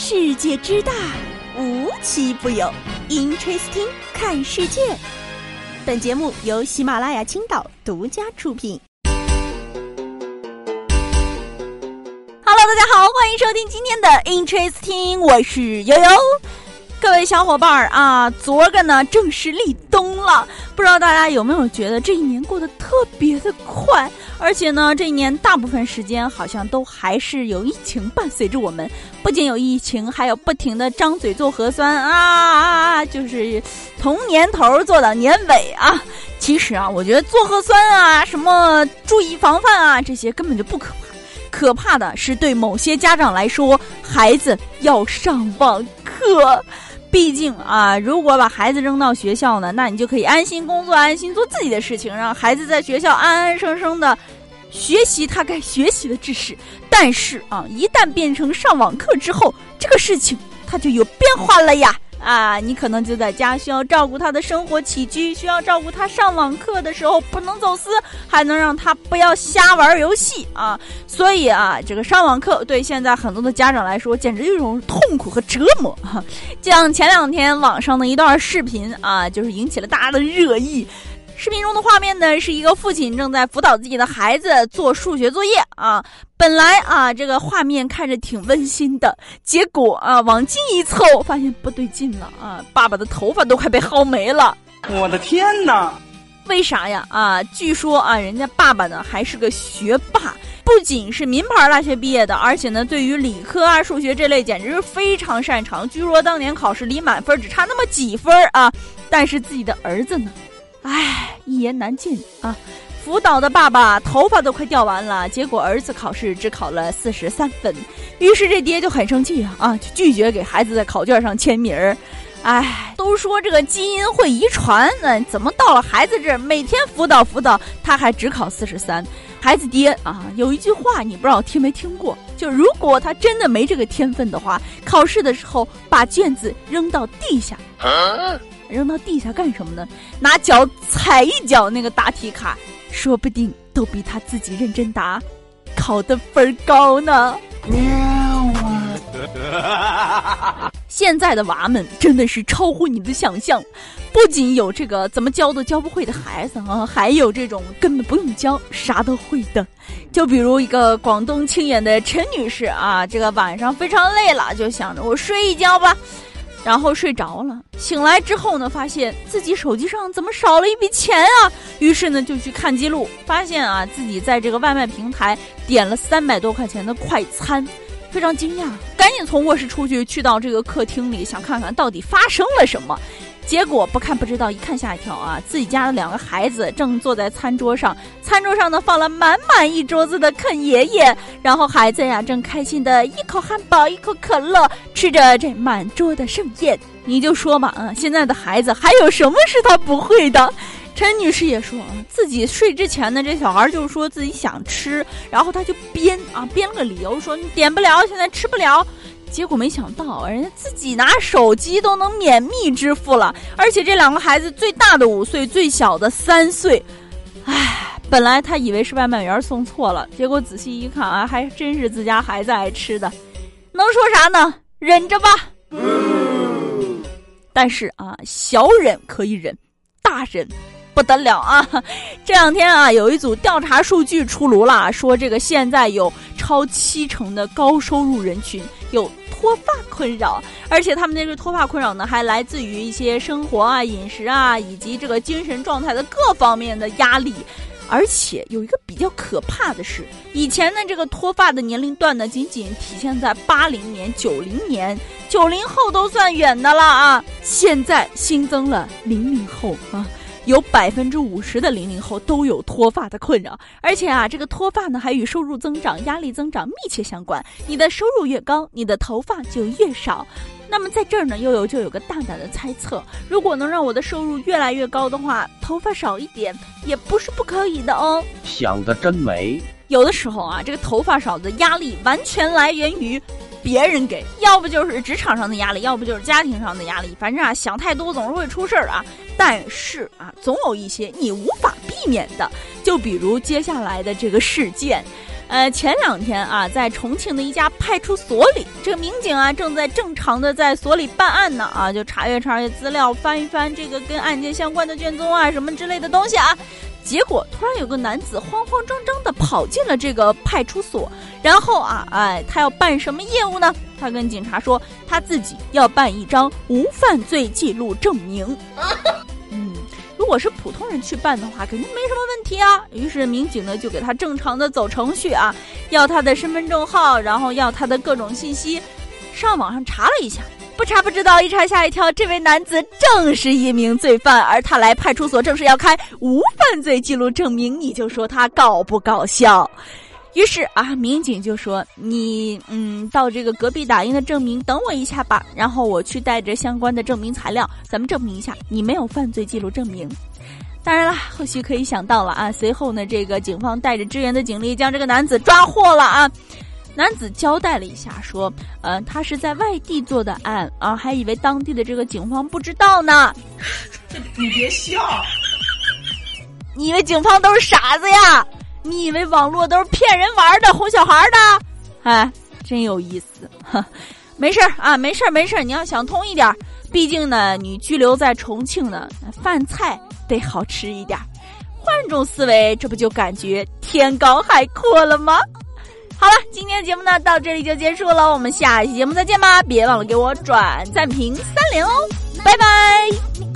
世界之大，无奇不有。Interesting，看世界。本节目由喜马拉雅青岛独家出品。Hello，大家好，欢迎收听今天的 Interesting，我是悠悠。各位小伙伴儿啊，昨个呢正式立冬了，不知道大家有没有觉得这一年过得特别的快？而且呢，这一年大部分时间好像都还是有疫情伴随着我们，不仅有疫情，还有不停的张嘴做核酸啊啊啊，就是从年头做到年尾啊。其实啊，我觉得做核酸啊，什么注意防范啊，这些根本就不可怕，可怕的是对某些家长来说，孩子要上网课。毕竟啊，如果把孩子扔到学校呢，那你就可以安心工作，安心做自己的事情，让孩子在学校安安生生的学习他该学习的知识。但是啊，一旦变成上网课之后，这个事情它就有变化了呀。啊，你可能就在家需要照顾他的生活起居，需要照顾他上网课的时候不能走私，还能让他不要瞎玩游戏啊。所以啊，这个上网课对现在很多的家长来说，简直就是一种痛苦和折磨。哈像前两天网上的一段视频啊，就是引起了大家的热议。视频中的画面呢，是一个父亲正在辅导自己的孩子做数学作业啊。本来啊，这个画面看着挺温馨的，结果啊，往近一凑，发现不对劲了啊！爸爸的头发都快被薅没了。我的天哪！为啥呀？啊，据说啊，人家爸爸呢还是个学霸，不仅是名牌大学毕业的，而且呢，对于理科啊、数学这类简直是非常擅长。据说当年考试离满分只差那么几分啊，但是自己的儿子呢？唉，一言难尽啊！辅导的爸爸头发都快掉完了，结果儿子考试只考了四十三分，于是这爹就很生气啊啊，就拒绝给孩子在考卷上签名儿。唉，都说这个基因会遗传，那怎么到了孩子这儿，每天辅导辅导，他还只考四十三？孩子爹啊，有一句话你不知道听没听过？就如果他真的没这个天分的话，考试的时候把卷子扔到地下。扔到地下干什么呢？拿脚踩一脚那个答题卡，说不定都比他自己认真答，考的分高呢。现在的娃们真的是超乎你的想象，不仅有这个怎么教都教不会的孩子啊，还有这种根本不用教啥都会的。就比如一个广东清远的陈女士啊，这个晚上非常累了，就想着我睡一觉吧。然后睡着了，醒来之后呢，发现自己手机上怎么少了一笔钱啊？于是呢，就去看记录，发现啊，自己在这个外卖平台点了三百多块钱的快餐，非常惊讶，赶紧从卧室出去，去到这个客厅里，想看看到底发生了什么。结果不看不知道，一看吓一跳啊！自己家的两个孩子正坐在餐桌上，餐桌上呢放了满满一桌子的啃爷爷，然后孩子呀正开心的一口汉堡一口可乐，吃着这满桌的盛宴。你就说吧，啊，现在的孩子还有什么是他不会的？陈女士也说啊，自己睡之前呢，这小孩就说自己想吃，然后他就编啊编了个理由说你点不了，现在吃不了。结果没想到，人家自己拿手机都能免密支付了，而且这两个孩子最大的五岁，最小的三岁。唉，本来他以为是外卖员送错了，结果仔细一看啊，还真是自家孩子爱吃的。能说啥呢？忍着吧。但是啊，小忍可以忍，大忍不得了啊！这两天啊，有一组调查数据出炉了，说这个现在有超七成的高收入人群有。脱发困扰，而且他们那个脱发困扰呢，还来自于一些生活啊、饮食啊，以及这个精神状态的各方面的压力。而且有一个比较可怕的是，以前的这个脱发的年龄段呢，仅仅体现在八零年、九零年，九零后都算远的了啊。现在新增了零零后啊。有百分之五十的零零后都有脱发的困扰，而且啊，这个脱发呢还与收入增长、压力增长密切相关。你的收入越高，你的头发就越少。那么在这儿呢，悠悠就有个大胆的猜测：如果能让我的收入越来越高的话，头发少一点也不是不可以的哦。想的真美。有的时候啊，这个头发少的压力完全来源于。别人给，要不就是职场上的压力，要不就是家庭上的压力。反正啊，想太多总是会出事儿啊。但是啊，总有一些你无法避免的，就比如接下来的这个事件。呃，前两天啊，在重庆的一家派出所里，这个民警啊正在正常的在所里办案呢啊，就查阅查阅资料，翻一翻这个跟案件相关的卷宗啊什么之类的东西啊。结果突然有个男子慌慌张张的跑进了这个派出所，然后啊，哎，他要办什么业务呢？他跟警察说他自己要办一张无犯罪记录证明。嗯。如果是普通人去办的话，肯定没什么问题啊。于是民警呢就给他正常的走程序啊，要他的身份证号，然后要他的各种信息。上网上查了一下，不查不知道，一查吓一跳，这位男子正是一名罪犯，而他来派出所正是要开无犯罪记录证明。你就说他搞不搞笑？于是啊，民警就说：“你嗯，到这个隔壁打印的证明，等我一下吧。然后我去带着相关的证明材料，咱们证明一下你没有犯罪记录证明。当然了，后续可以想到了啊。随后呢，这个警方带着支援的警力将这个男子抓获了啊。男子交代了一下，说：呃，他是在外地做的案啊，还以为当地的这个警方不知道呢。你别笑，你以为警方都是傻子呀？”你以为网络都是骗人玩的、哄小孩的？哎，真有意思。没事儿啊，没事儿，没事儿。你要想通一点，毕竟呢，你拘留在重庆呢，饭菜得好吃一点。换种思维，这不就感觉天高海阔了吗？好了，今天的节目呢到这里就结束了，我们下期节目再见吧！别忘了给我转赞评三连哦，拜拜。